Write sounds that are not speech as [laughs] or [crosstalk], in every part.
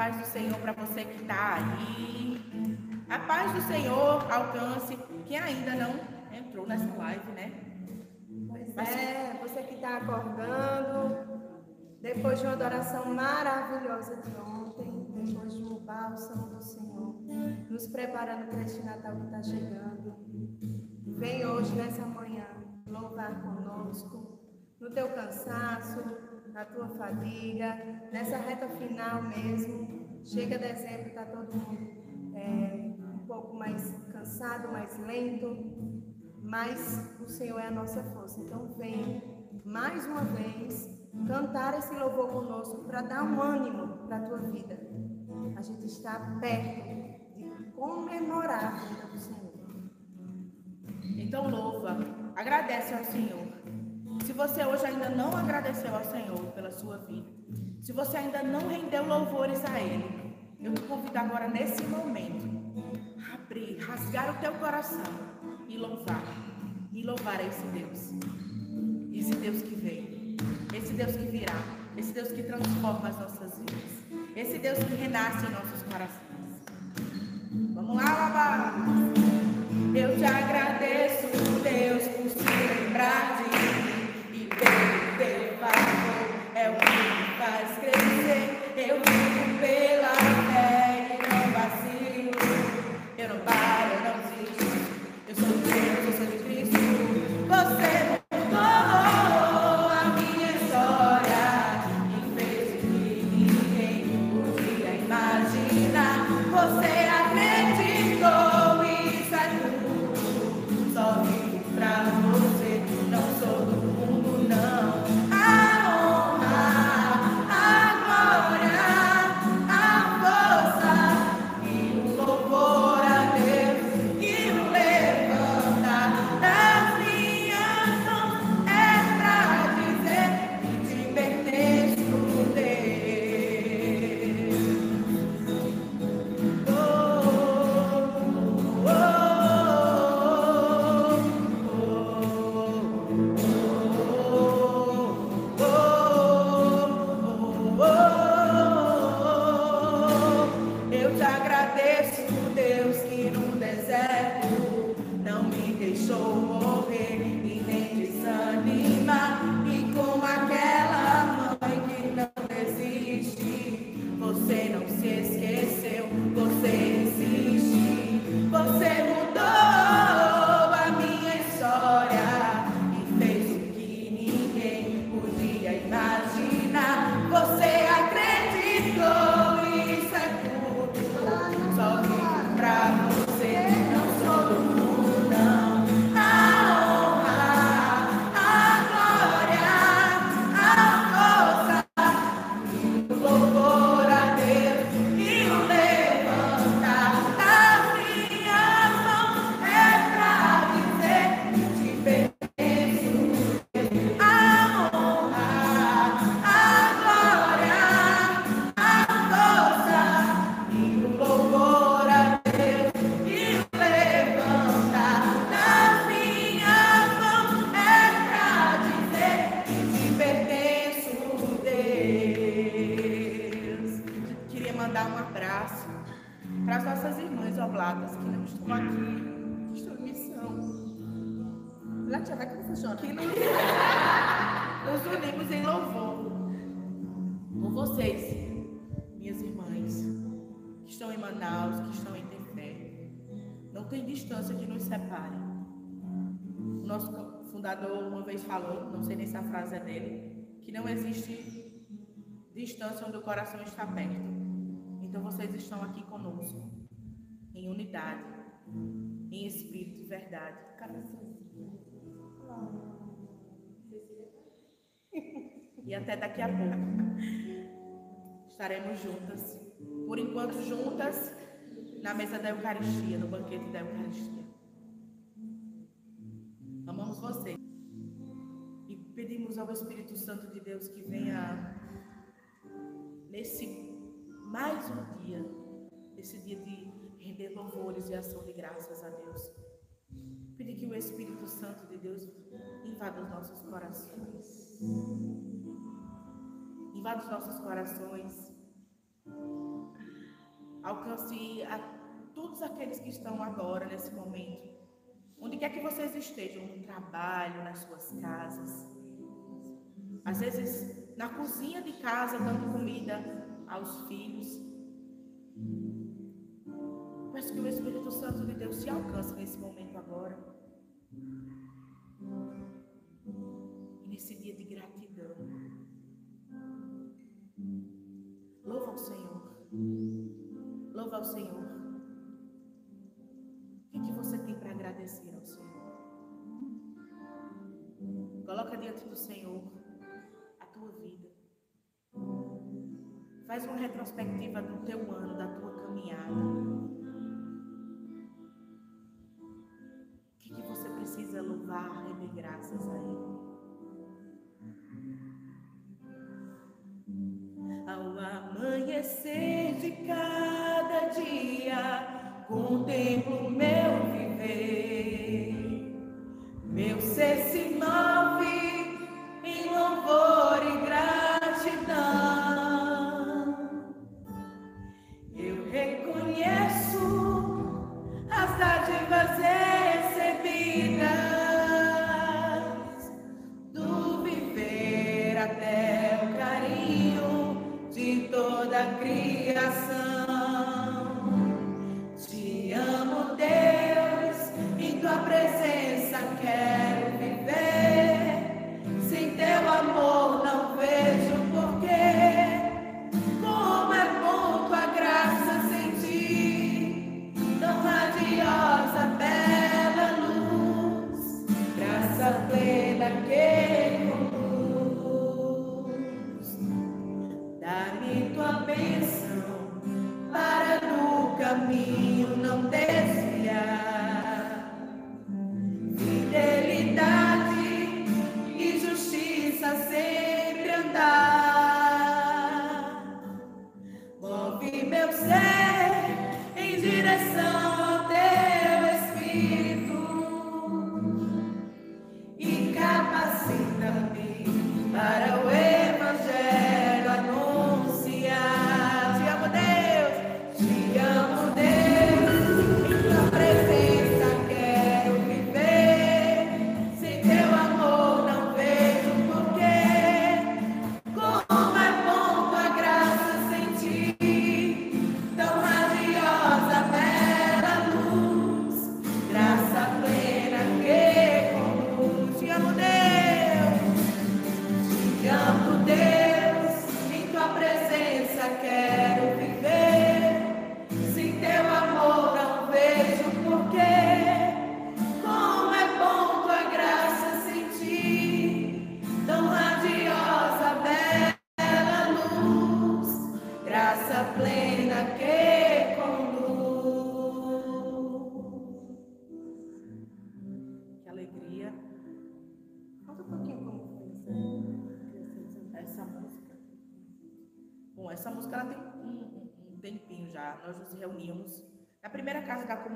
paz do Senhor para você que está aí. A paz do Senhor alcance quem ainda não entrou nessa live, né? É, você que está acordando, depois de uma adoração maravilhosa de ontem, depois de um bálsamo do Senhor, nos preparando para este Natal que está chegando. Vem hoje, nessa manhã, louvar conosco, no teu cansaço, na tua fadiga, nessa reta final mesmo. Chega dezembro, está todo mundo é, um pouco mais cansado, mais lento, mas o Senhor é a nossa força. Então, vem mais uma vez cantar esse louvor conosco para dar um ânimo para a tua vida. A gente está perto de comemorar a vida do Senhor. Então louva, agradece ao Senhor. Se você hoje ainda não agradeceu ao Senhor pela sua vida, se você ainda não rendeu louvores a Ele, eu te convido agora nesse momento a abrir, rasgar o teu coração e louvar. E louvar a esse Deus. Esse Deus que veio. Esse Deus que virá. Esse Deus que transforma as nossas vidas. Esse Deus que renasce em nossos corações. Vamos lá, Labá. Eu te agradeço, tem distância que nos separe. Nosso fundador uma vez falou, não sei nem se a frase é dele, que não existe distância onde o coração está perto. Então vocês estão aqui conosco, em unidade, em espírito e verdade. E até daqui a pouco estaremos juntas. Por enquanto, juntas na mesa da Eucaristia, no banquete da Eucaristia. Amamos você. E pedimos ao Espírito Santo de Deus que venha nesse mais um dia, esse dia de render louvores e ação de graças a Deus. Pedir que o Espírito Santo de Deus invada os nossos corações. Invada os nossos corações. Alcance a todos aqueles que estão agora, nesse momento, onde quer que vocês estejam, no trabalho, nas suas casas. Às vezes, na cozinha de casa, dando comida aos filhos. Peço que o Espírito Santo de Deus te alcance nesse momento agora. E nesse dia de gratidão. Louva ao Senhor. Louva ao Senhor. O que, é que você tem para agradecer ao Senhor? Coloca diante do Senhor a tua vida. Faz uma retrospectiva do teu ano, da tua caminhada. O que, é que você precisa louvar, render graças a Ele? Ao amanhecer de cada dia, contemplo meu viver. Meu ser se move em louvor e gratidão. Eu reconheço as dádivas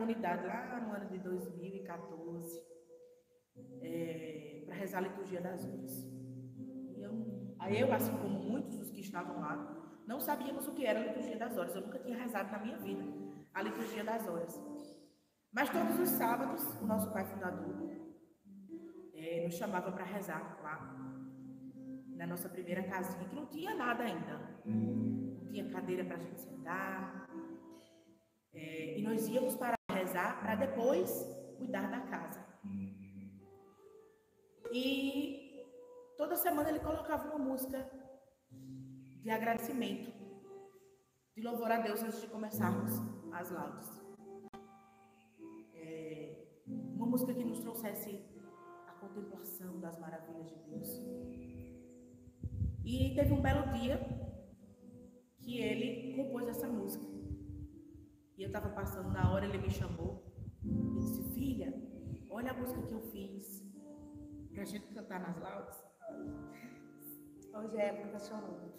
comunidade, lá no ano de 2014, para rezar a liturgia das horas. Eu, aí eu, assim como muitos dos que estavam lá, não sabíamos o que era a liturgia das horas. Eu nunca tinha rezado na minha vida a liturgia das horas. Mas todos os sábados, o nosso pai fundador eh, nos chamava para rezar lá na nossa primeira casinha, que não tinha nada ainda. Não tinha cadeira para a gente sentar. É, e nós íamos para rezar para depois cuidar da casa. E toda semana ele colocava uma música de agradecimento, de louvor a Deus antes de começarmos as laudes. É, uma música que nos trouxesse a contemplação das maravilhas de Deus. E teve um belo dia que ele compôs essa música. E eu estava passando na hora, ele me chamou e disse: Filha, olha a música que eu fiz para a gente cantar nas laudes. Hoje é época chorando.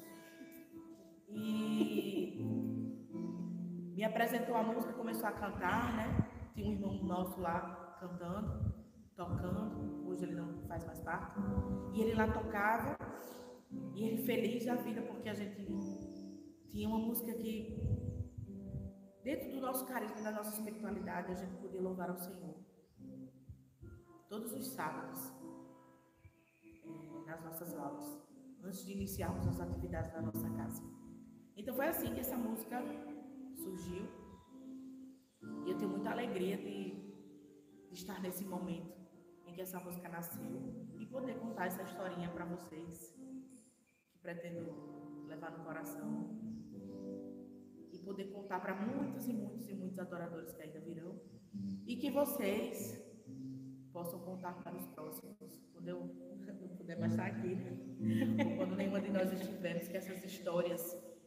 E me apresentou a música, começou a cantar, né? Tinha um irmão nosso lá cantando, tocando, hoje ele não faz mais parte. E ele lá tocava, e ele feliz da vida, porque a gente tinha uma música que, dentro do nosso carisma, da nossa espiritualidade, a gente podia louvar ao Senhor. Todos os sábados, é, nas nossas aulas, antes de iniciarmos as atividades da nossa casa. Então foi assim que essa música surgiu. E eu tenho muita alegria de, de estar nesse momento em que essa música nasceu e poder contar essa historinha para vocês que pretendo levar no coração poder contar para muitos e muitos e muitos adoradores que ainda virão e que vocês possam contar para os próximos quando eu [laughs] não puder mais estar aqui, né? quando nenhuma de nós estivermos, que essas histórias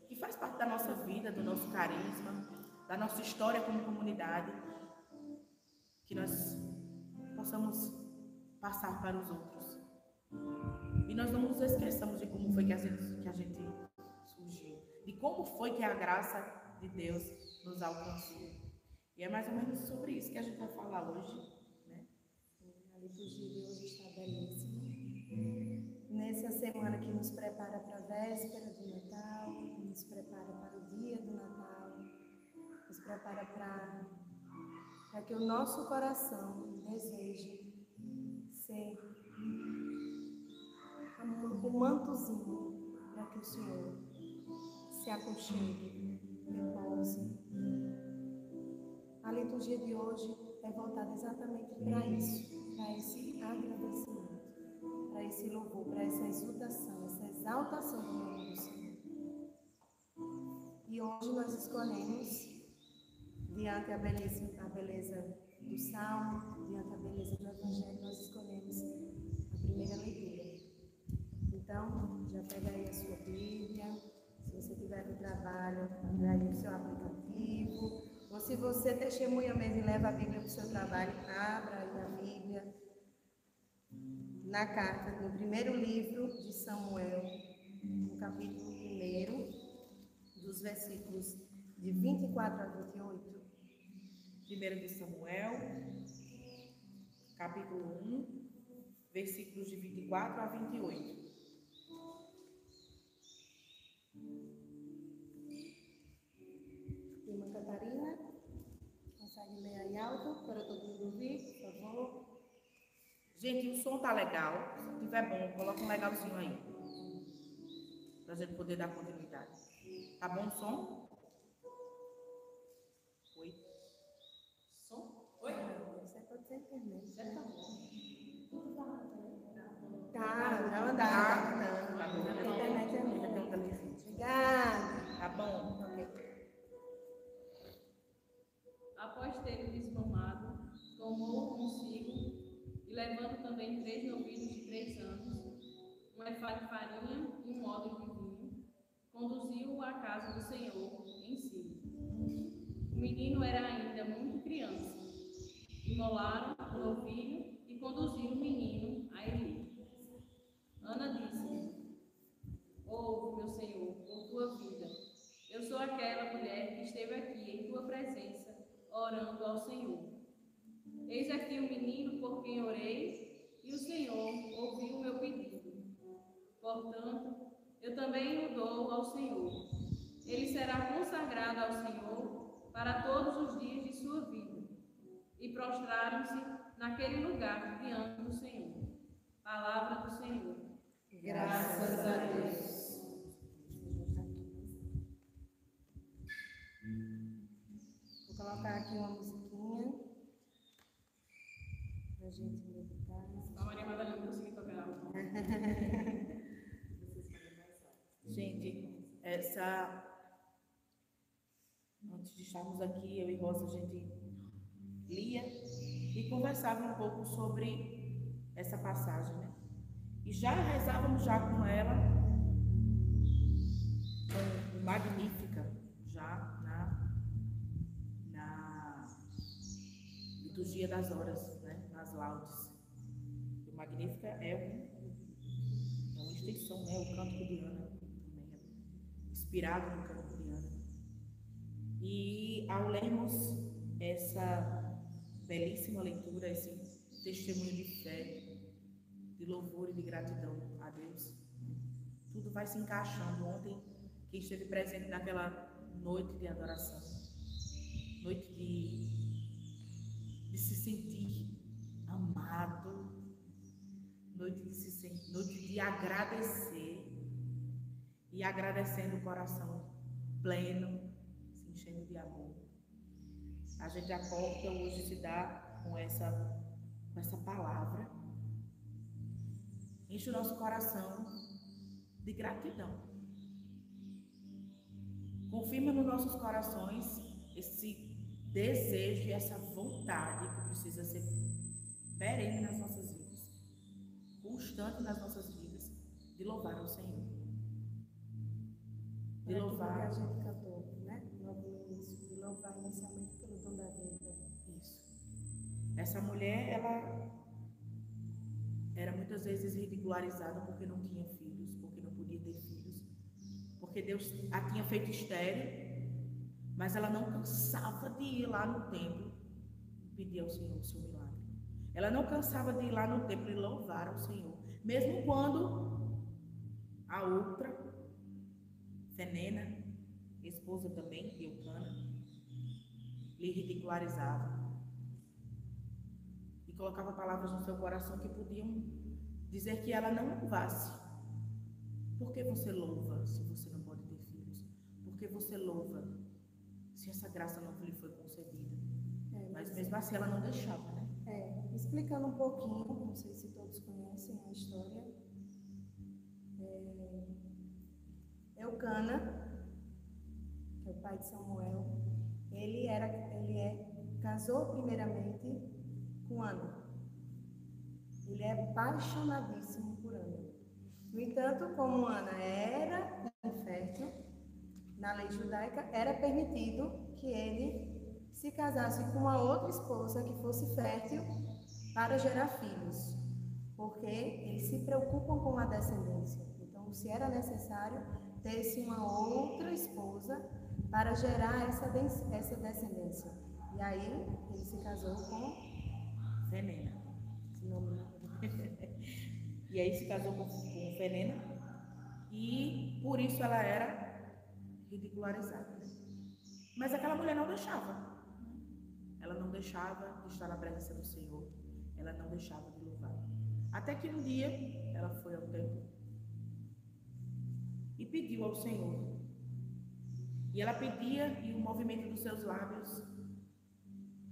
que faz parte da nossa vida, do nosso carisma, da nossa história como comunidade, que nós possamos passar para os outros. E nós não nos esqueçamos de como foi que a gente, que a gente surgiu, de como foi que a graça de Deus nos alcançou. E é mais ou menos sobre isso que a gente vai falar hoje. Né? A liturgia de hoje está belíssima. Nessa semana que nos prepara para a véspera do Natal, nos prepara para o dia do Natal, nos prepara para, para que o nosso coração deseje ser um mantozinho para que o Senhor se aconchegue, repouse. A liturgia de hoje é voltada exatamente para isso, para esse agradecimento, para esse louvor, para essa exultação, essa exaltação do nome do Senhor. E hoje nós escolhemos, diante a beleza, a beleza do Salmo, diante a beleza do Evangelho, nós escolhemos a primeira leitura. Então, já pega aí a sua Bíblia, você tiver no trabalho, abra aí o seu aplicativo, ou se você testemunha mesmo e leva a Bíblia para o seu trabalho, abra aí a Bíblia na carta, no primeiro livro de Samuel, no capítulo 1, dos versículos de 24 a 28. Primeiro de Samuel, capítulo 1, versículos de 24 a 28. Irmã Catarina, consegue ler aí alto para todo mundo ouvir, por favor? Gente, o som tá legal. Se tiver bom, coloca um legalzinho aí. Pra gente poder dar continuidade. Tá bom o som? Oi? Som? Oi? Você pode ser internet. Já tá bom. Tá, não dá. Tá, tá. A internet é minha. televisão. Obrigada. Tá bom? Após ter o desmamado, tomou consigo e levando também três novilhos de três anos, um efá de farinha e um odre de vinho, conduziu-o à casa do Senhor em si. O menino era ainda muito criança. Imolaram o novilho e conduziram o menino a Eli. Ana disse: Ouve, meu Senhor, por tua vida. Eu sou aquela mulher que esteve aqui em tua presença, orando ao Senhor. Eis aqui o menino por quem orei, e o Senhor ouviu o meu pedido. Portanto, eu também o dou ao Senhor. Ele será consagrado ao Senhor para todos os dias de sua vida. E prostraram-se naquele lugar diante do Senhor. Palavra do Senhor. Graças a Deus. Vou colocar aqui uma musiquinha pra gente meditar. A Maria Madalena conseguiu tocar. [laughs] Gente, essa. Antes de estarmos aqui, eu e Rosa, a gente lia e conversava um pouco sobre essa passagem, né? E já rezávamos já com ela, Magnífica, liturgia das horas, né? Nas laudes. O Magnífica é, um, é uma extensão, né? O canto de Ana também é inspirado no canto de Ana. E ao lermos essa belíssima leitura, esse testemunho de fé, de louvor e de gratidão a Deus, tudo vai se encaixando. Ontem, quem esteve presente naquela noite de adoração, noite de se sentir amado, noite de, se sentir, noite de agradecer e agradecendo o coração pleno, se enchendo de amor. A gente acorda hoje se dá com essa, com essa palavra. Enche o nosso coração de gratidão. Confirma nos nossos corações esse desejo e essa vontade precisa ser perene nas nossas vidas, constante nas nossas vidas, de louvar ao Senhor. De é louvar. a gente cantou, né? Logo no início, de louvar inicialmente pelo dom da vida. Isso. Essa mulher, ela era muitas vezes ridicularizada porque não tinha filhos, porque não podia ter filhos, porque Deus a tinha feito estéreo, mas ela não cansava de ir lá no templo pedir ao Senhor o seu milagre. Ela não cansava de ir lá no templo e louvar ao Senhor, mesmo quando a outra, Fenena, esposa também de Eucana, lhe ridicularizava colocava palavras no seu coração que podiam dizer que ela não louvasse. Por que você louva se você não pode ter filhos? Por que você louva se essa graça não lhe foi mas, mesmo assim ela não deixava, né? É, explicando um pouquinho, não sei se todos conhecem a história. É, Eucana, que é o pai de Samuel, ele era, ele é, casou primeiramente com Ana. Ele é apaixonadíssimo por Ana. No entanto, como Ana era infértil, na lei judaica era permitido que ele se casasse com uma outra esposa que fosse fértil para gerar filhos, porque eles se preocupam com a descendência. Então, se era necessário ter-se uma outra esposa para gerar essa, essa descendência. E aí ele se casou com Venena. [laughs] e aí se casou com, com Venena. E por isso ela era ridicularizada. Mas aquela mulher não deixava. Ela não deixava de estar na presença do Senhor. Ela não deixava de louvar. Até que um dia ela foi ao templo e pediu ao Senhor. E ela pedia e o movimento dos seus lábios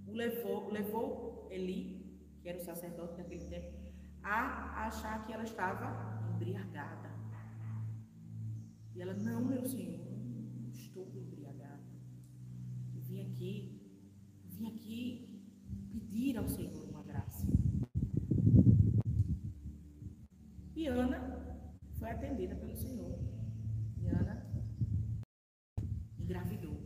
o levou, levou Eli que era o sacerdote daquele tempo, a achar que ela estava embriagada. E ela, não, meu senhor, estou embriagada. Eu vim aqui, vim aqui pedir ao Senhor uma graça. E Ana foi atendida pelo Senhor. E Ana engravidou.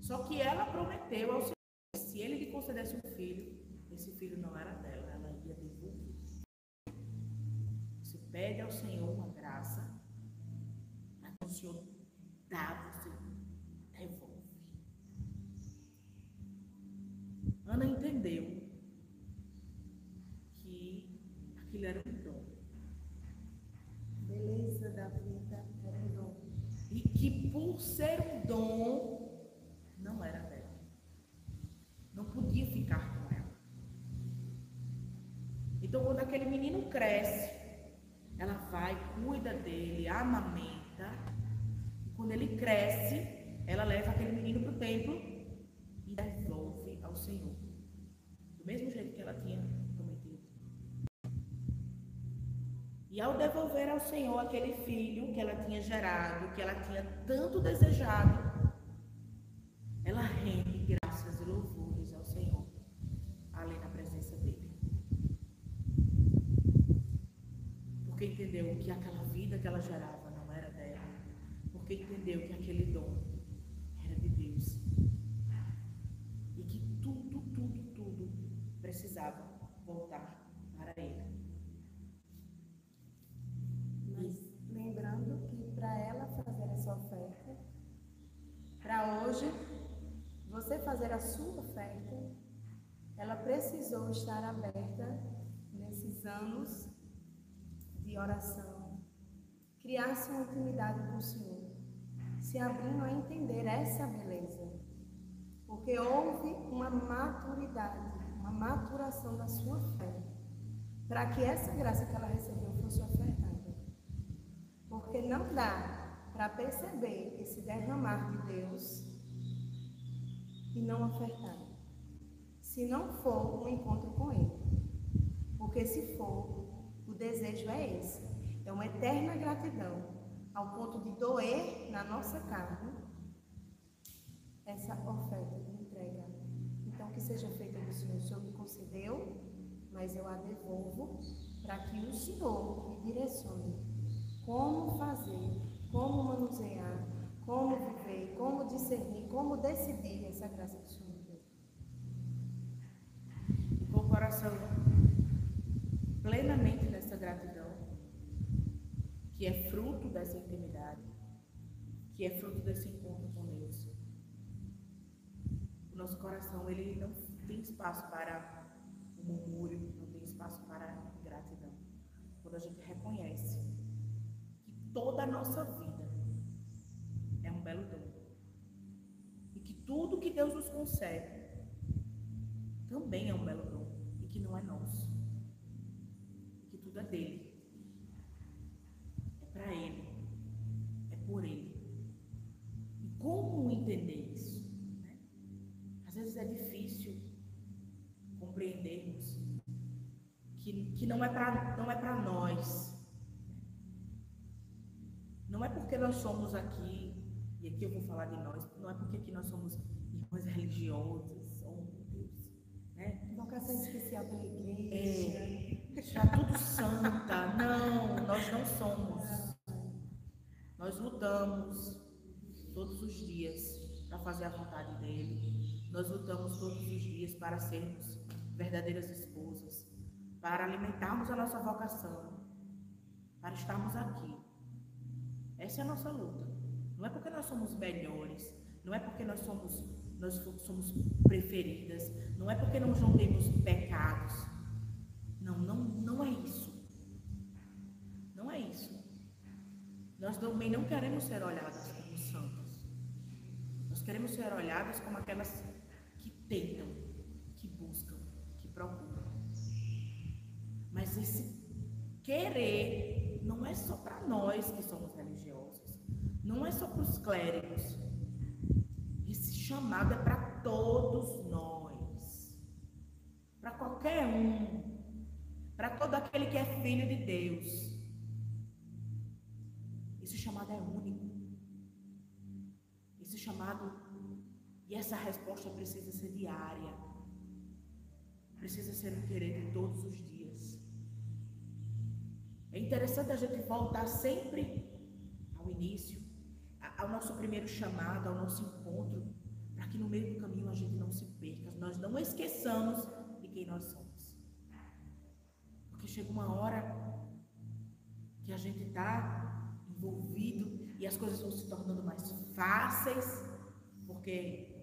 Só que ela prometeu ao Senhor, se ele lhe concedesse um filho, esse filho não era dela, ela ia devolver. Você pede ao Senhor uma graça, para que o Senhor dá, você devolve. Ana entendeu que aquilo era um dom. Beleza da vida era um dom. E que por ser um dom, não era dela. Não podia ficar então, quando aquele menino cresce, ela vai, cuida dele, amamenta. E quando ele cresce, ela leva aquele menino para o templo e devolve ao Senhor. Do mesmo jeito que ela tinha prometido. E ao devolver ao Senhor aquele filho que ela tinha gerado, que ela tinha tanto desejado, hoje você fazer a sua oferta, ela precisou estar aberta nesses anos de oração, criar-se uma intimidade com o Senhor, se abrindo a entender essa beleza, porque houve uma maturidade, uma maturação da sua fé, para que essa graça que ela recebeu fosse ofertada. Porque não dá para perceber esse derramar de Deus e não ofertar. Se não for um encontro com Ele. Porque se for, o desejo é esse. É uma eterna gratidão, ao ponto de doer na nossa carne essa oferta de entrega. Então, que seja feita no Senhor. O Senhor me concedeu, mas eu a devolvo para que o Senhor me direcione como fazer, como manusear, como viver, como discernir, como decidir essa graça do Senhor. Com o coração plenamente nessa gratidão, que é fruto dessa intimidade, que é fruto desse encontro com Deus. O nosso coração, ele não tem espaço para o murmúrio, não tem espaço para a ingratidão. Quando a gente reconhece que toda a nossa vida belo dom. E que tudo que Deus nos concede também é um belo dom. E que não é nosso. Que tudo é dele. É para ele. É por ele. E como entender isso? Né? Às vezes é difícil compreendermos que, que não é para é nós. Não é porque nós somos aqui e aqui eu vou falar de nós, não é porque aqui nós somos irmãs religiosas, oh meu Deus, né? Vocação especial pela igreja. É, já tudo santa. Não, nós não somos. Nós lutamos todos os dias para fazer a vontade dele. Nós lutamos todos os dias para sermos verdadeiras esposas, para alimentarmos a nossa vocação, para estarmos aqui. Essa é a nossa luta. Não é porque nós somos melhores, não é porque nós somos, nós somos preferidas, não é porque nós não temos pecados. Não, não, não é isso. Não é isso. Nós também não queremos ser olhadas como santas. Nós queremos ser olhadas como aquelas que tentam, que buscam, que procuram. Mas esse querer não é só para nós que somos religiosos não é só para os clérigos. Esse chamado é para todos nós. Para qualquer um. Para todo aquele que é filho de Deus. Esse chamado é único. Esse chamado e essa resposta precisa ser diária. Precisa ser um querer de todos os dias. É interessante a gente voltar sempre ao início ao nosso primeiro chamado, ao nosso encontro, para que no meio do caminho a gente não se perca, nós não esqueçamos de quem nós somos. Porque chega uma hora que a gente está envolvido e as coisas vão se tornando mais fáceis, porque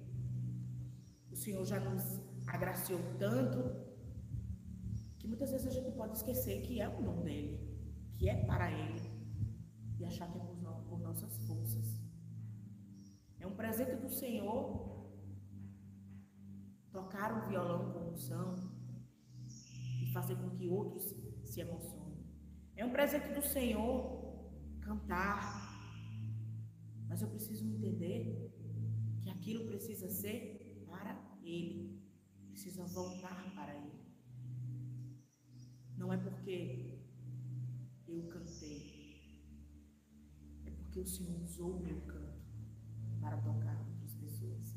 o Senhor já nos agraciou tanto que muitas vezes a gente pode esquecer que é o nome dele, que é para ele, e achar que é É um presente do Senhor tocar o violão com unção e fazer com que outros se emocionem. É um presente do Senhor cantar. Mas eu preciso entender que aquilo precisa ser para Ele. Precisa voltar para Ele. Não é porque eu cantei. É porque o Senhor usou o meu para tocar outras pessoas.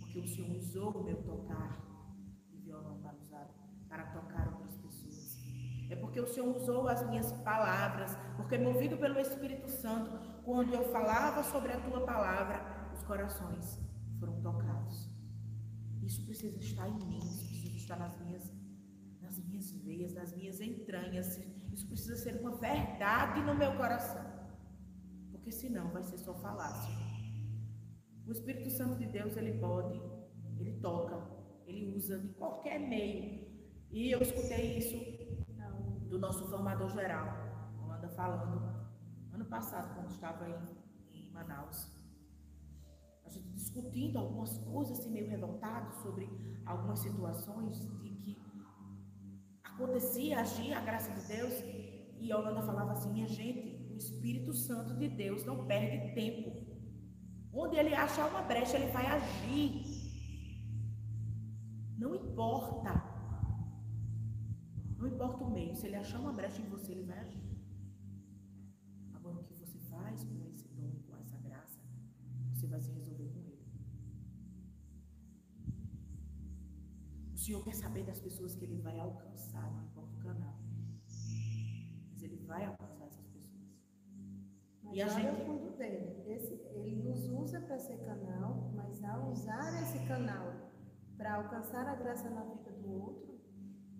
Porque o Senhor usou o meu tocar de violão para usar, para tocar outras pessoas. É porque o Senhor usou as minhas palavras, porque movido pelo Espírito Santo, quando eu falava sobre a tua palavra, os corações foram tocados. Isso precisa estar em mim, isso precisa estar nas minhas, nas minhas veias, nas minhas entranhas. Isso precisa ser uma verdade no meu coração. Porque senão vai ser só falácia. O Espírito Santo de Deus, ele pode, ele toca, ele usa de qualquer meio. E eu escutei isso do nosso formador geral, anda falando ano passado, quando estava em, em Manaus. A gente discutindo algumas coisas assim, meio revoltados sobre algumas situações de que acontecia, agia a graça de Deus. E Yolanda falava assim, minha gente, Espírito Santo de Deus não perde tempo. Onde ele achar uma brecha, ele vai agir. Não importa. Não importa o meio. Se ele achar uma brecha em você, ele vai agir. Agora, o que você faz com esse dom, com essa graça, você vai se resolver com ele. O Senhor quer saber das pessoas que ele vai alcançar, não importa o canal. Mas ele vai alcançar e a gente. o fundo dele. Esse, ele nos usa para ser canal, mas ao usar esse canal para alcançar a graça na vida do outro,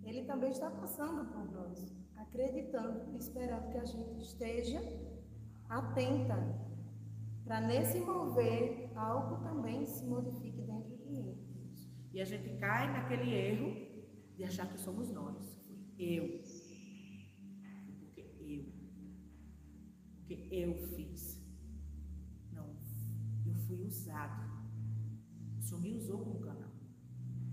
ele também está passando por nós, acreditando, esperando que a gente esteja atenta para nesse mover algo também se modifique dentro de mim. E a gente cai naquele erro de achar que somos nós. Eu. Porque eu fiz. Não. Eu fui usado. O Senhor me usou como canal.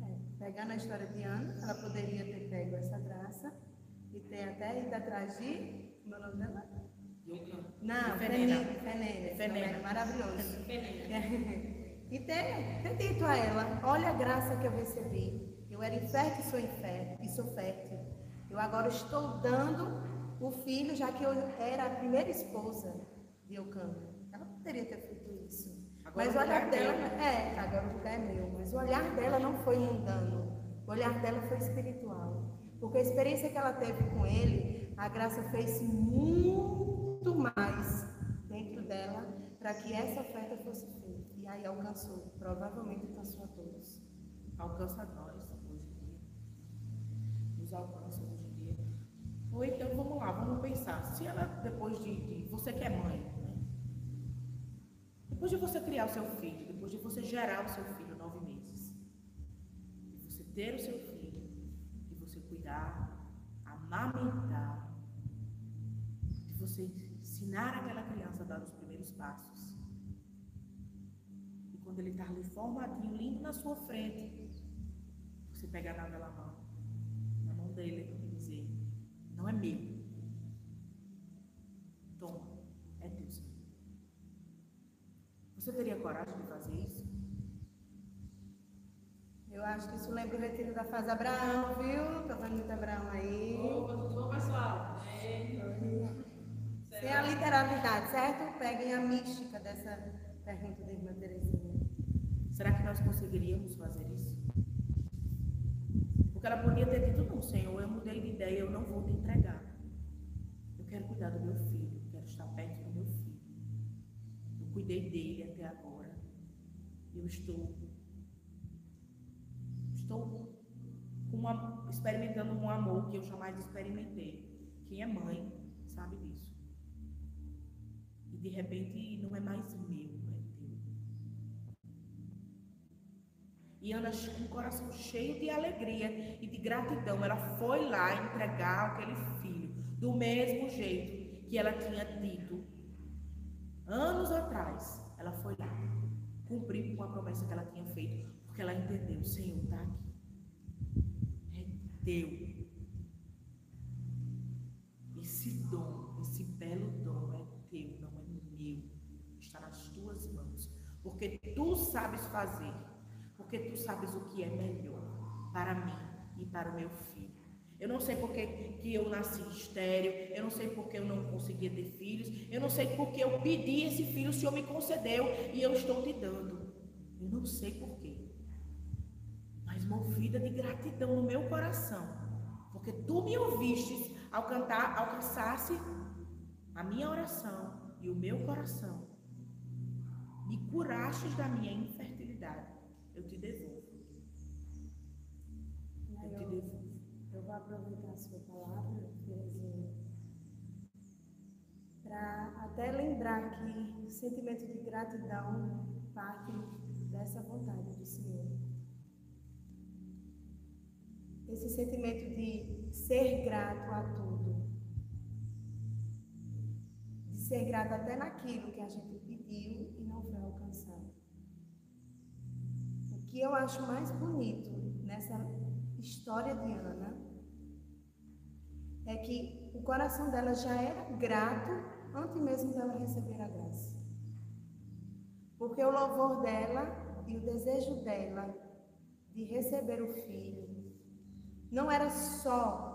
É, pegando a história de Ana, ela poderia ter pego essa graça e ter até ido atrás de. Como é o nome dela? Não, Fenena. Fenena. Fenena. Maravilhoso. [laughs] Fenena. [laughs] E ter, ter dito a ela, olha a graça que eu recebi. Eu era infértil e sou infértil, e sou fértil. Eu agora estou dando o filho, já que eu era a primeira esposa de Eucana. Ela poderia ter feito isso. Agora mas o olhar é dela, é, agora o lugar é meu, mas o olhar dela não foi mundano. O olhar dela foi espiritual. Porque a experiência que ela teve com ele, a graça fez muito mais dentro dela para que essa oferta fosse feita. E aí alcançou, provavelmente alcançou a todos. Alcança nós hoje. Nos alcança. Ou então vamos lá, vamos pensar. Se ela, depois de, de você que é mãe, né? depois de você criar o seu filho, depois de você gerar o seu filho nove meses, de você ter o seu filho, de você cuidar, amamentar, de você ensinar aquela criança a dar os primeiros passos. E quando ele está ali formadinho, lindo na sua frente, você pegar naquela mão, na mão dele não é meu. Toma, é teu. Você teria coragem de fazer isso? Eu acho que isso lembra o retiro da fase Abraão, viu? Tô vendo muito Abraão aí. Ô, pessoal. É. Sem a literalidade, certo? Peguem a mística dessa pergunta da irmã Terezinha. Será que nós conseguiríamos fazer isso? Ela podia ter dito, não, Senhor, eu mudei de ideia, eu não vou te entregar. Eu quero cuidar do meu filho, eu quero estar perto do meu filho. Eu cuidei dele até agora. Eu estou estou uma, experimentando um amor que eu jamais experimentei. Quem é mãe sabe disso de repente não é mais meu, E Ana, com o coração cheio de alegria e de gratidão, ela foi lá entregar aquele filho, do mesmo jeito que ela tinha dito anos atrás. Ela foi lá, cumprir com a promessa que ela tinha feito, porque ela entendeu: o Senhor está aqui, é teu. Esse dom, esse belo dom é teu, não está nas tuas mãos, porque tu sabes fazer, porque tu sabes o que é melhor para mim e para o meu filho. Eu não sei porque que eu nasci estéreo, eu não sei porque eu não conseguia ter filhos, eu não sei porque eu pedi esse filho, o Senhor me concedeu e eu estou te dando. Eu não sei porquê. Mas movida de gratidão no meu coração, porque tu me ouviste ao cantar, alcançasse a minha oração e o meu coração me curastes da minha infertilidade, eu te devolvo. Eu, eu te devolvo. Eu vou aproveitar a sua palavra, Terezinha, para até lembrar que o sentimento de gratidão parte dessa vontade do Senhor. Esse sentimento de ser grato a tudo. De ser grato até naquilo que a gente pediu e não foi alcançado. Que eu acho mais bonito nessa história de Ana é que o coração dela já era grato antes mesmo dela receber a graça. Porque o louvor dela e o desejo dela de receber o filho não era só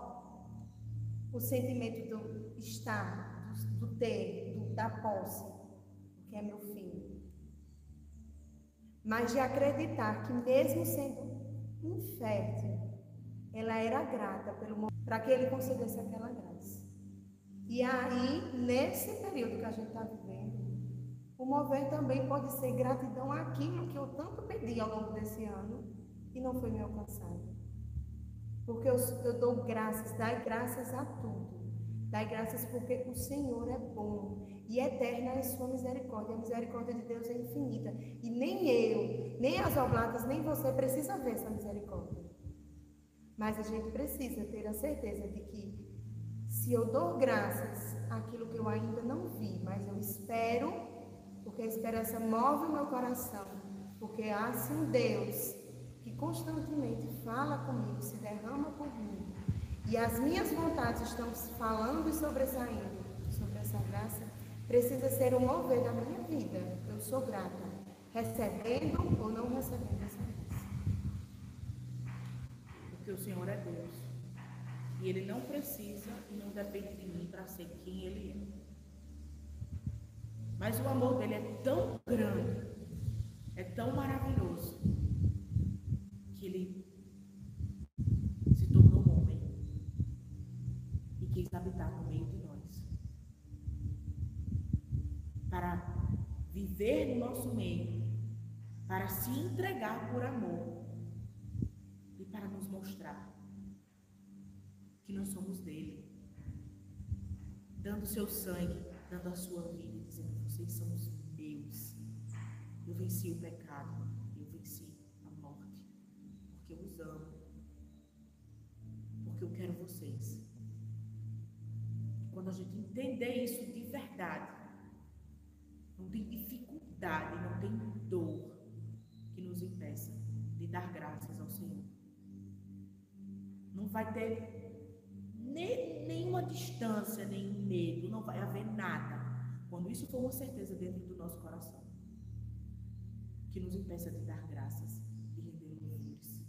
o sentimento do estar, do, ter, do, da posse, que é meu filho, mas de acreditar que mesmo sendo infértil, ela era grata para que ele concedesse aquela graça. E aí, nesse período que a gente está vivendo, o mover também pode ser gratidão àquilo que eu tanto pedi ao longo desse ano e não foi me alcançado. Porque eu, eu dou graças, dai graças a tudo. Dai graças porque o Senhor é bom e eterna é a sua misericórdia. A misericórdia de Deus é infinita. E nem eu, nem as oblatas, nem você precisa ver essa misericórdia. Mas a gente precisa ter a certeza de que se eu dou graças àquilo que eu ainda não vi, mas eu espero, porque a esperança move o meu coração, porque há sim Deus que constantemente fala comigo, se derrama por mim, e as minhas vontades estão falando e sobressaindo sobre essa graça, precisa ser o mover da minha vida. Eu sou grata, recebendo ou não recebendo essa graça. Porque o Senhor é Deus. E Ele não precisa e não depende de mim para ser quem Ele é. Mas o amor dele é tão grande, é tão maravilhoso, que ele se tornou um homem e quis habitar no meio de nós. Para viver no nosso meio, para se entregar por amor e para nos mostrar que nós somos dele, dando seu sangue, dando a sua vida, dizendo: vocês são os meus. Eu venci o pecado, eu venci a morte, porque eu os amo, porque eu quero vocês. Quando a gente entender isso de verdade, não tem dificuldade, não tem dor que nos impeça de dar graças ao Senhor. Não vai ter nem, nenhuma distância, nenhum medo, não vai haver nada quando isso for uma certeza dentro do nosso coração, que nos impeça de dar graças e render louvores.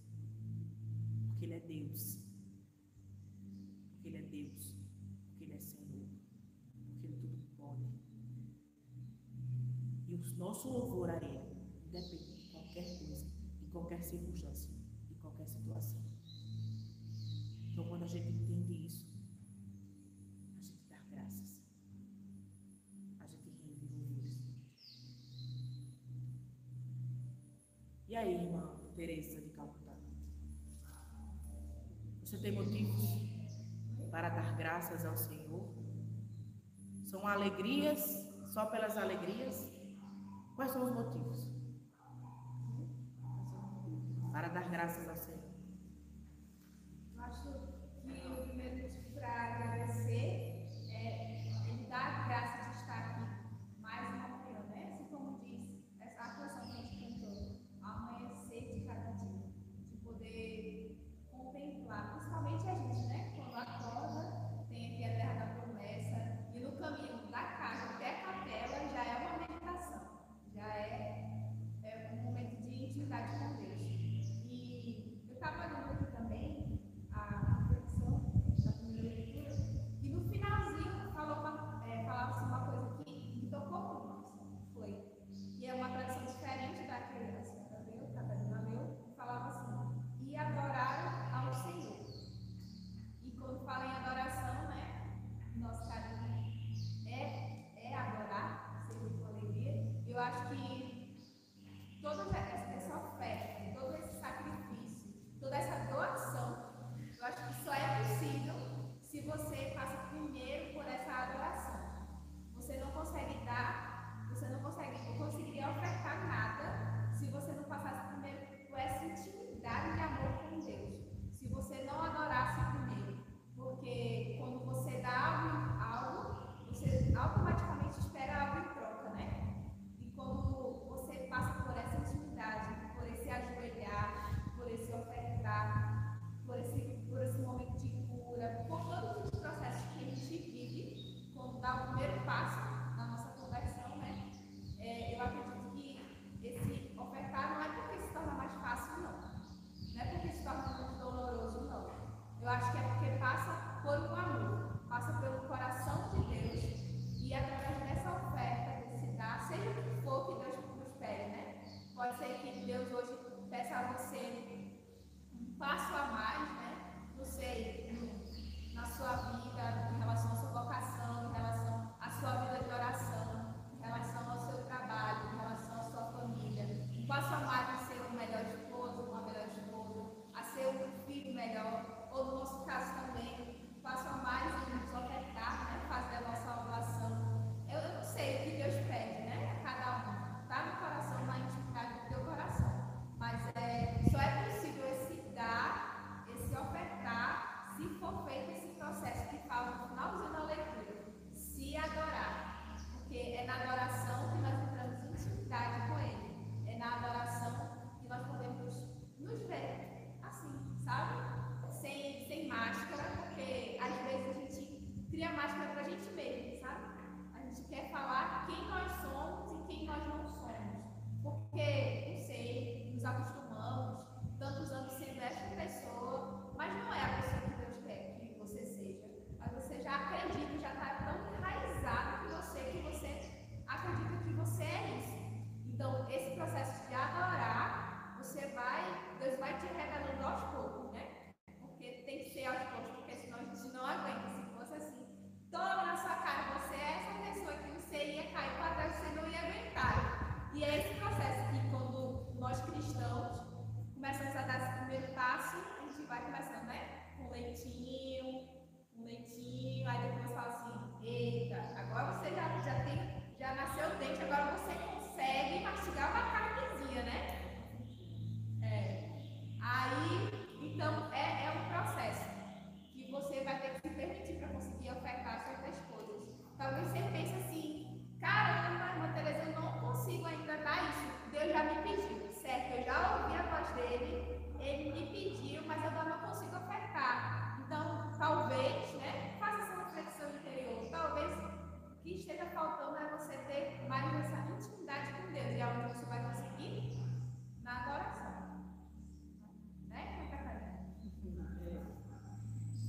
Porque Ele é Deus. O nosso louvor a Ele depende de qualquer coisa, de qualquer circunstância, de qualquer situação. Então, quando a gente entende isso, E aí, irmã Teresa de Calcutá? Você tem motivos para dar graças ao Senhor? São alegrias, só pelas alegrias? Quais são os motivos? Para dar graças ao Senhor.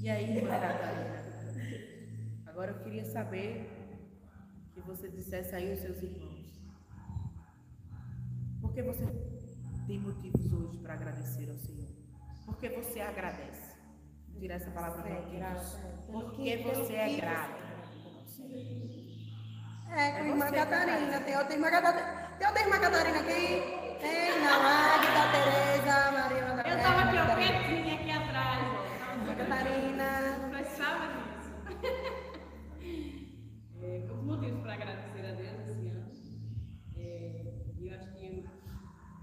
E aí, irmã Catarina? Agora eu queria saber que você dissesse aí aos seus irmãos. Por que você tem motivos hoje para agradecer ao Senhor? Por que você agradece? Vou tirar essa palavra é grata. Porque você é grata. É, com a É irmã você, Catarina. Tem outra irmã Catarina. Tem outra irmã Catarina aqui? Tem, não. Águida, Tereza, Maria Madalena. Eu tava aqui, ó, quietinha Catarina. Precisava [laughs] disso. É, motivos para agradecer a Deus esse ano. É, eu acho que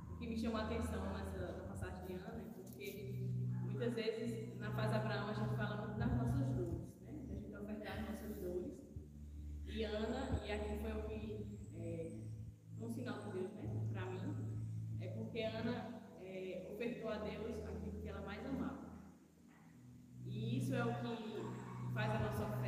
o que me chamou a atenção nessa passagem de Ana é porque muitas vezes na fase Abraão a gente fala muito das nossas dores, né? Da gente ofertar as nossas dores. E Ana, e aqui foi o que a nossa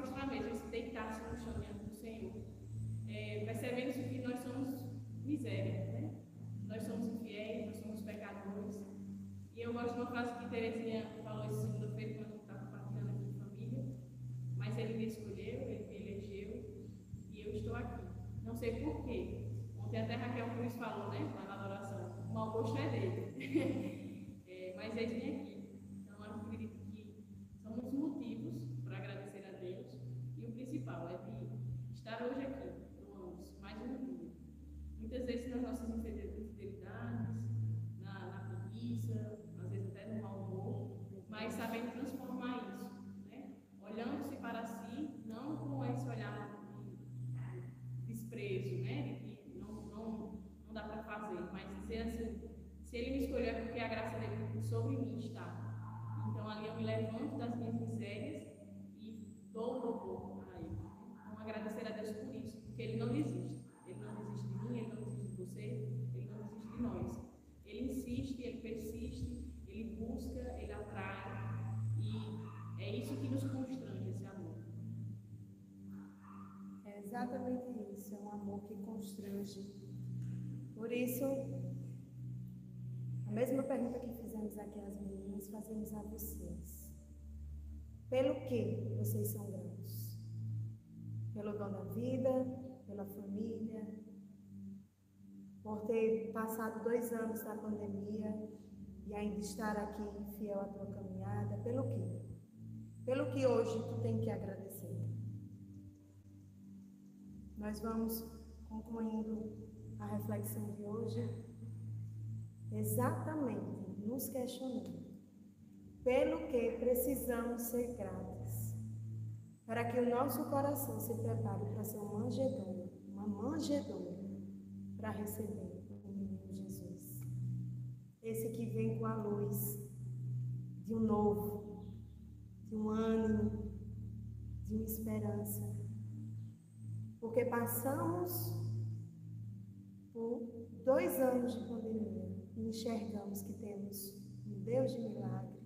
prostrar mesmo, esse deitar-se no chão diante do Senhor é, percebendo que nós somos miséria, né? Nós somos infiéis, nós somos pecadores. E eu gosto de uma frase que Terezinha falou essa segunda-feira quando estava compartilhando aqui em família. Mas ele me escolheu, ele me elegeu e eu estou aqui. Não sei porquê. Ontem até Raquel Cruz falou, né? Lá na adoração. O mau gosto é dele. [laughs] é, mas ele vem aqui. Então eu acredito que são muitos motivos para agradecer a Deus. E o principal é de estar hoje aqui, irmãos, mais um dia. Muitas vezes nas nossas infidelidades, na, na preguiça, às vezes até no mau humor, mas sabendo transformar isso, né? Olhando-se para si, não com esse olhar de desprezo, né? De que não, não, não dá para fazer, mas dizer assim, se ele me escolheu é porque a graça dele sobre mim está. Então ali eu me levanto das minhas misérias e dou louvor a ele. Então agradecer a Deus por isso, porque ele não desiste. Ele não desiste de mim, ele não desiste de você, ele não desiste de nós. Ele insiste, ele persiste, ele busca, ele atrai. E é isso que nos constrange, esse amor. É exatamente isso, é um amor que constrange. Por isso, a mesma pergunta que fizemos aqui às meninas, fazemos a vocês. Pelo que vocês são gratos? Pelo dom da vida, pela família, por ter passado dois anos da pandemia e ainda estar aqui fiel à tua caminhada, pelo quê? Pelo que hoje tu tem que agradecer. Nós vamos concluindo a reflexão de hoje exatamente nos questionando pelo que precisamos ser gratos, para que o nosso coração se prepare para ser uma manjedoura, uma manjedoura para receber o menino Jesus. Esse que vem com a luz de um novo, de um ânimo, de uma esperança. Porque passamos por dois anos de pandemia e enxergamos que temos um Deus de milagre,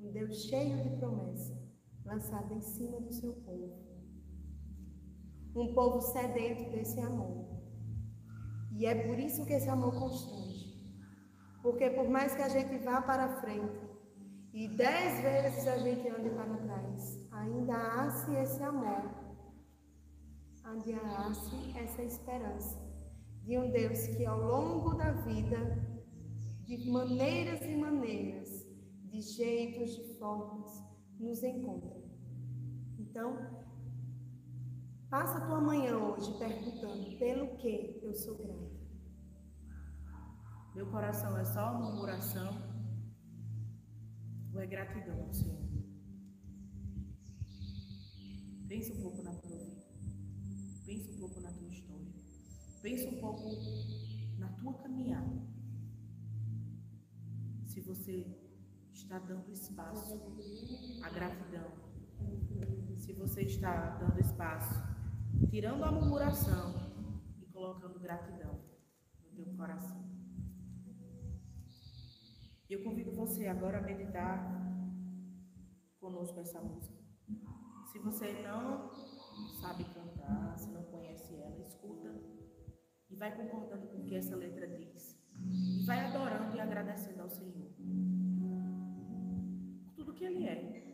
um Deus cheio de promessa, lançado em cima do seu povo. Um povo sedento desse amor. E é por isso que esse amor constrange. Porque por mais que a gente vá para frente e dez vezes a gente ande para trás, ainda há-se esse amor, há-se essa esperança de um Deus que ao longo da vida, de maneiras e maneiras, de jeitos, de formas, nos encontra. Então, passa a tua manhã hoje perguntando pelo que eu sou grata. Meu coração é só murmuração ou é gratidão Senhor? Pensa um pouco na. Pensa um pouco na tua história. Pensa um pouco na tua caminhada. Se você está dando espaço à gratidão. Se você está dando espaço, tirando a murmuração e colocando gratidão no teu coração. Eu convido você agora a meditar conosco essa música. Se você não sabe cantar, se não vai concordando com o que essa letra diz. E vai adorando e agradecendo ao Senhor tudo que Ele é,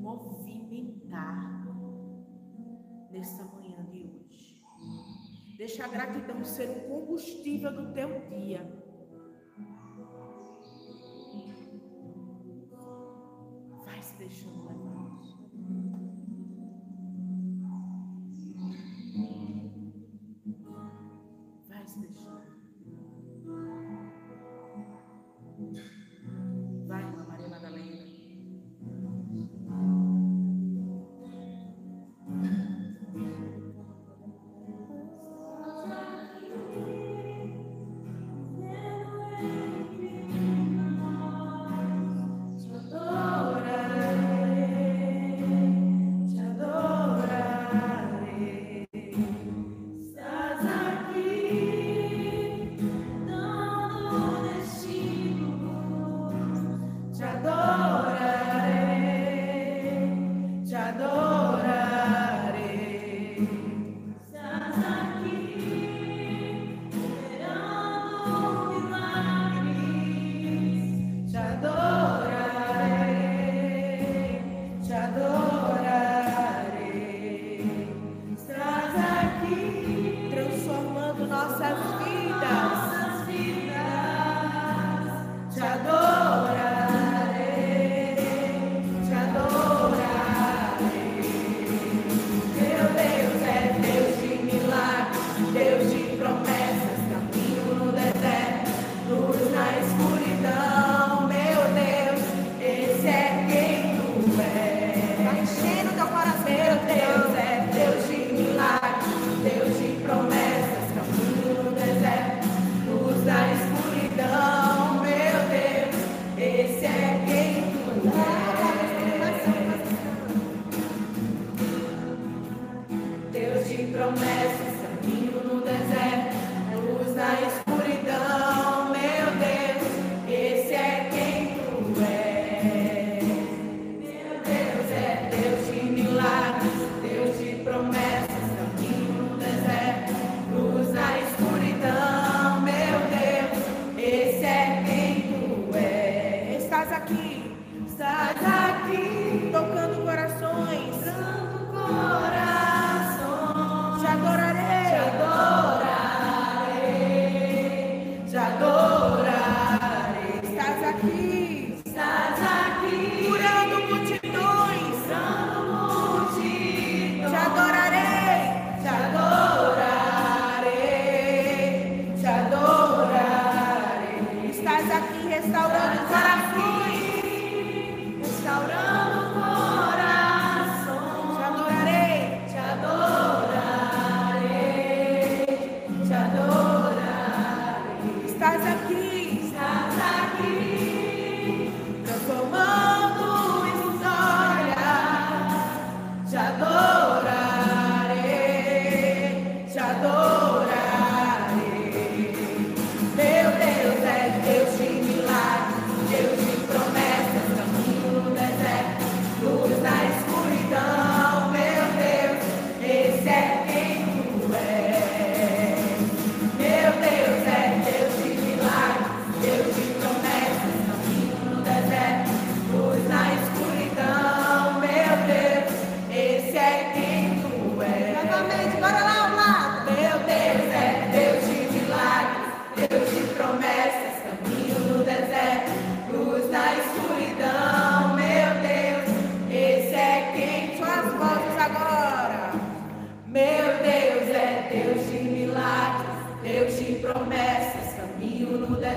movimentar nessa manhã de hoje. Deixa a gratidão ser o combustível do teu dia. Vai se deixando levar.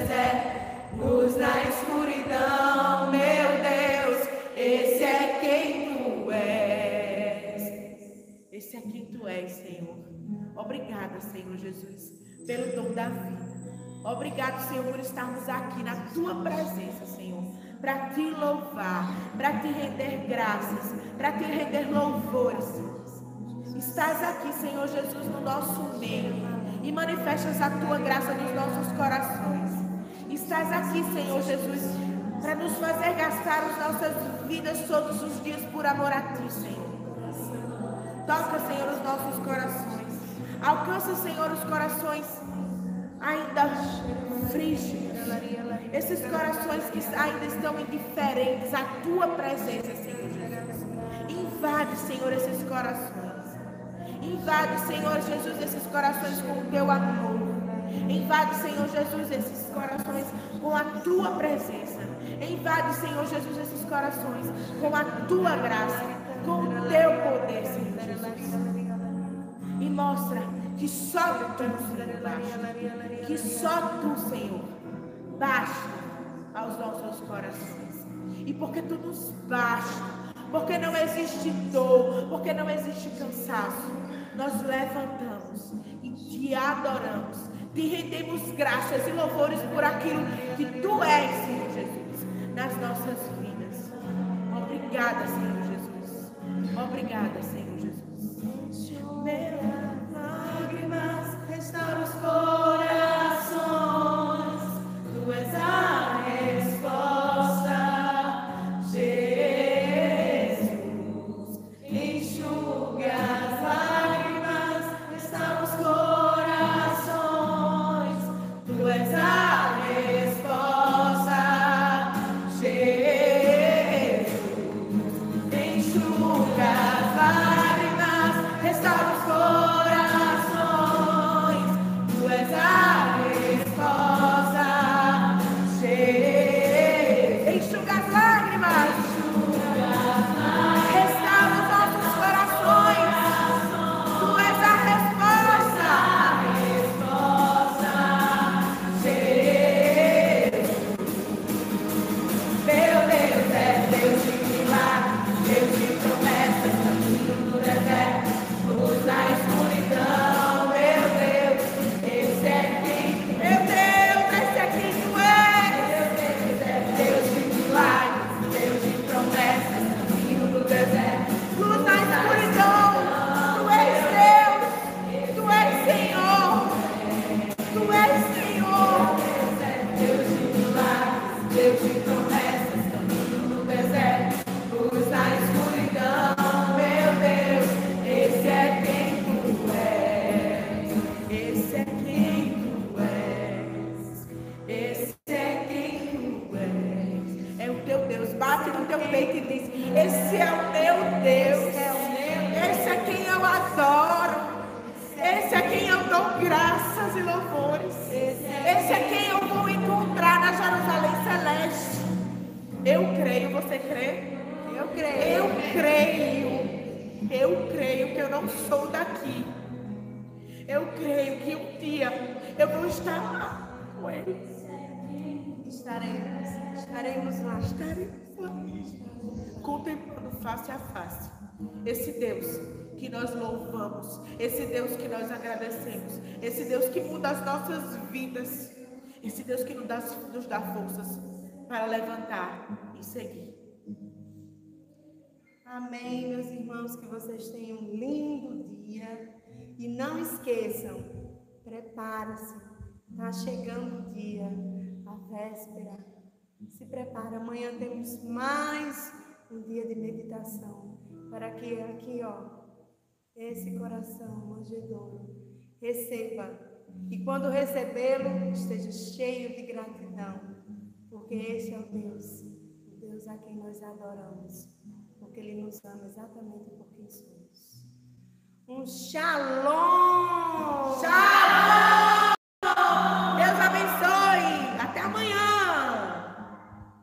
Deserto, luz na escuridão, meu Deus, esse é quem tu és. Esse é quem tu és, Senhor. Obrigada, Senhor Jesus, pelo dom da vida. Obrigado, Senhor, por estarmos aqui na tua presença, Senhor, para te louvar, para te render graças, para te render louvores. Estás aqui, Senhor Jesus, no nosso meio e manifestas a tua graça nos nossos corações. Estás aqui, Senhor Jesus, para nos fazer gastar as nossas vidas todos os dias por amor a ti, Senhor. Toca, Senhor, os nossos corações. Alcança, Senhor, os corações ainda frígidos. Esses corações que ainda estão indiferentes à tua presença, Senhor Jesus. Invade, Senhor, esses corações. Invade, Senhor Jesus, esses corações com o teu amor. Invade, Senhor Jesus, esses corações com a tua presença. Invade, Senhor Jesus, esses corações com a tua graça, com o teu poder, Senhor Jesus. E mostra que só tu, Senhor, basta. Que só tu, Senhor, basta aos nossos corações. E porque tu nos basta, porque não existe dor, porque não existe cansaço, nós levantamos e te adoramos, te rendemos graças e louvores por aquilo que tu és, Senhor Jesus, nas nossas vidas. Obrigada, Senhor Jesus. Obrigada, Senhor Jesus. Meu dia eu vou estar lá com ele. Estaremos, estaremos lá. Estaremos lá. Contemplando face a face. Esse Deus que nós louvamos, esse Deus que nós agradecemos, esse Deus que muda as nossas vidas, esse Deus que nos dá, nos dá forças para levantar e seguir. Amém, meus irmãos, que vocês tenham um lindo dia. E não esqueçam, prepara-se. Está chegando o dia, a véspera. Se prepara, amanhã temos mais um dia de meditação. Para que aqui, ó, esse coração manjedouro receba. E quando recebê-lo, esteja cheio de gratidão. Porque esse é o Deus, o Deus a quem nós adoramos porque Ele nos ama exatamente somos. Um shalom! Shalom!